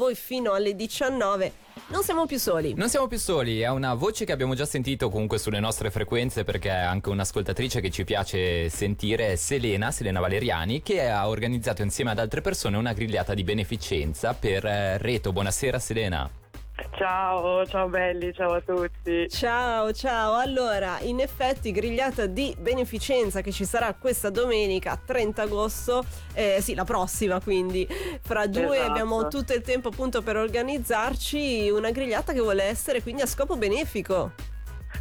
voi fino alle 19. Non siamo più soli. Non siamo più soli, è una voce che abbiamo già sentito comunque sulle nostre frequenze perché è anche un'ascoltatrice che ci piace sentire, Selena, Selena Valeriani, che ha organizzato insieme ad altre persone una grigliata di beneficenza per eh, Reto. Buonasera Selena. Ciao, ciao belli, ciao a tutti. Ciao, ciao. Allora, in effetti, grigliata di beneficenza che ci sarà questa domenica 30 agosto, eh, sì, la prossima, quindi fra giù Esatto. abbiamo tutto il tempo appunto per organizzarci una grigliata che vuole essere quindi a scopo benefico.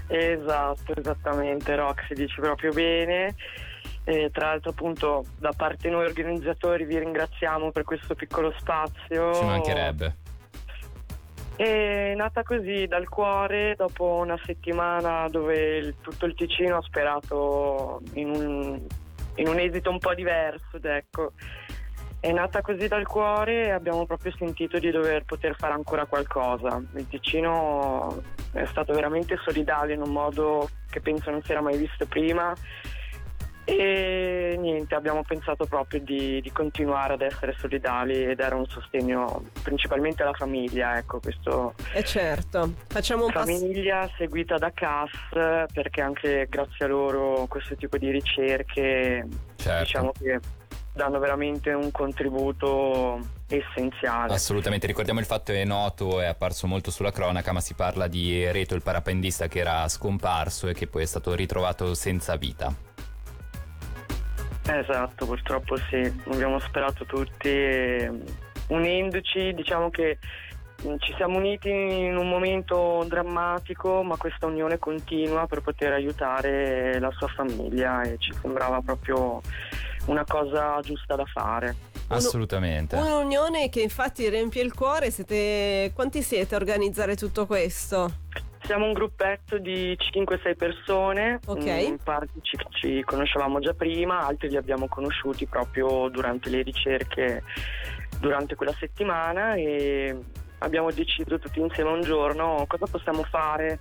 Esatto, esattamente, Roxy dici proprio bene. E tra l'altro appunto da parte noi organizzatori vi ringraziamo per questo piccolo spazio. Ci mancherebbe. È nata così dal cuore dopo una settimana dove il- tutto il Ticino ha sperato in un, in un esito un po' diverso, ecco. È nata così dal cuore e abbiamo proprio sentito di dover poter fare ancora qualcosa. Il Ticino è stato veramente solidale in un modo che penso non si era mai visto prima e niente, abbiamo pensato proprio di, di continuare ad essere solidali e dare un sostegno principalmente alla famiglia, ecco, questo E certo, facciamo un passo. famiglia seguita da CAS perché anche grazie a loro questo tipo di ricerche Certo. diciamo che danno veramente un contributo essenziale. Assolutamente, ricordiamo il fatto è noto, è apparso molto sulla cronaca, ma si parla di Reto il parapendista che era scomparso e che poi è stato ritrovato senza vita. Esatto, purtroppo sì, abbiamo sperato tutti e unendoci diciamo che ci siamo uniti in un momento drammatico ma questa unione continua per poter aiutare la sua famiglia e ci sembrava proprio una cosa giusta da fare. Assolutamente. Un'unione che infatti riempie il cuore. Siete quanti siete a organizzare tutto questo? Siamo un gruppetto di 5-6 persone, Ok. in parte ci, ci conoscevamo già prima, altri li abbiamo conosciuti proprio durante le ricerche durante quella settimana e abbiamo deciso tutti insieme un giorno cosa possiamo fare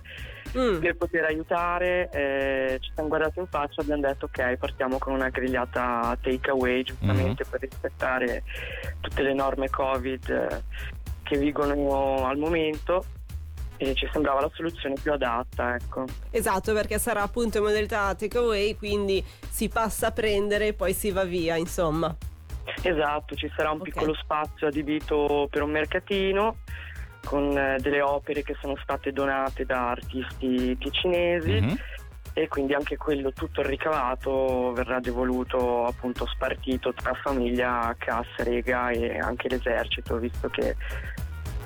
Mm. per poter aiutare, eh, ci siamo guardati in faccia e abbiamo detto ok partiamo con una grigliata take away giustamente per rispettare tutte le norme covid eh, che vigono al momento e ci sembrava la soluzione più adatta ecco. Esatto, perché sarà appunto in modalità takeaway, quindi si passa a prendere e poi si va via, insomma. Esatto, ci sarà un Ok. piccolo spazio adibito per un mercatino con eh, delle opere che sono state donate da artisti ticinesi Mhm. e quindi anche quello tutto il ricavato verrà devoluto appunto spartito tra famiglia, cassa, rega e anche l'esercito visto che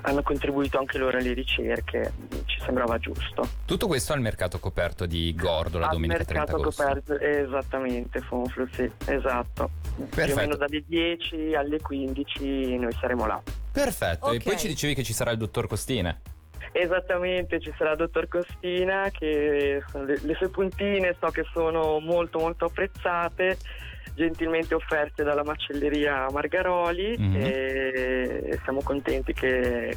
hanno contribuito anche loro alle ricerche, ci sembrava giusto. Tutto questo al mercato coperto di Gordo la Al domenica 30 mercato agosto. coperto, esattamente, Fonflu, sì, esatto. Più o Perfetto. meno dalle 10 alle 15 noi saremo là. Perfetto, e Ok. poi ci dicevi che ci sarà il dottor Costine. Esattamente, ci sarà il dottor Costina che le, le sue puntine so che sono molto molto apprezzate, gentilmente offerte dalla macelleria Margaroli Mhm. e siamo contenti che,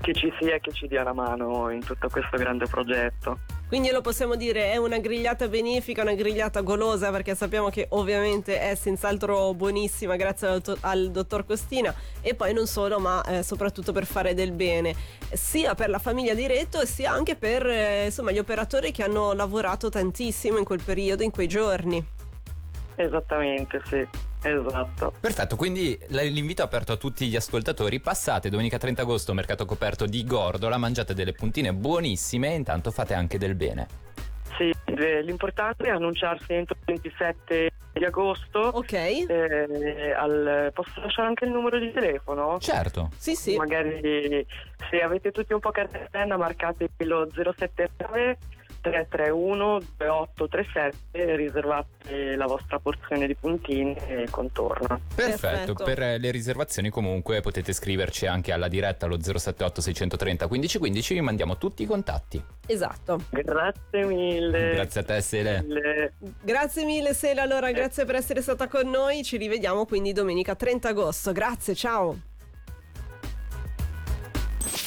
che ci sia e che ci dia la mano in tutto questo grande progetto. Quindi lo possiamo dire, è una grigliata benefica, una grigliata golosa, perché sappiamo che ovviamente è senz'altro buonissima grazie al, al dottor Costina e poi non solo, ma eh, soprattutto per fare del bene, sia per la famiglia di Retto e sia anche per eh, insomma, gli operatori che hanno lavorato tantissimo in quel periodo, in quei giorni. Esattamente, sì, esatto. Perfetto, quindi l'invito è aperto a tutti gli ascoltatori. Passate domenica 30 agosto, mercato coperto di Gordola, mangiate delle puntine buonissime e intanto fate anche del bene. Sì, eh, l'importante è annunciarsi entro il 27 di agosto. Ok? Eh, al- posso lasciare anche il numero di telefono? Certo. Sì, sì. Magari se avete tutti un po' carta e penna marcate lo 079 331 2837 e riservate la vostra porzione di puntini e contorno. Perfetto, Perfetto. per eh, le riservazioni comunque potete scriverci anche alla diretta allo 078 630 1515, vi mandiamo tutti i contatti. Esatto. Grazie mille. Grazie a te Sele. Mille. Grazie mille Sela, allora grazie per essere stata con noi, ci rivediamo quindi domenica 30 agosto. Grazie, ciao.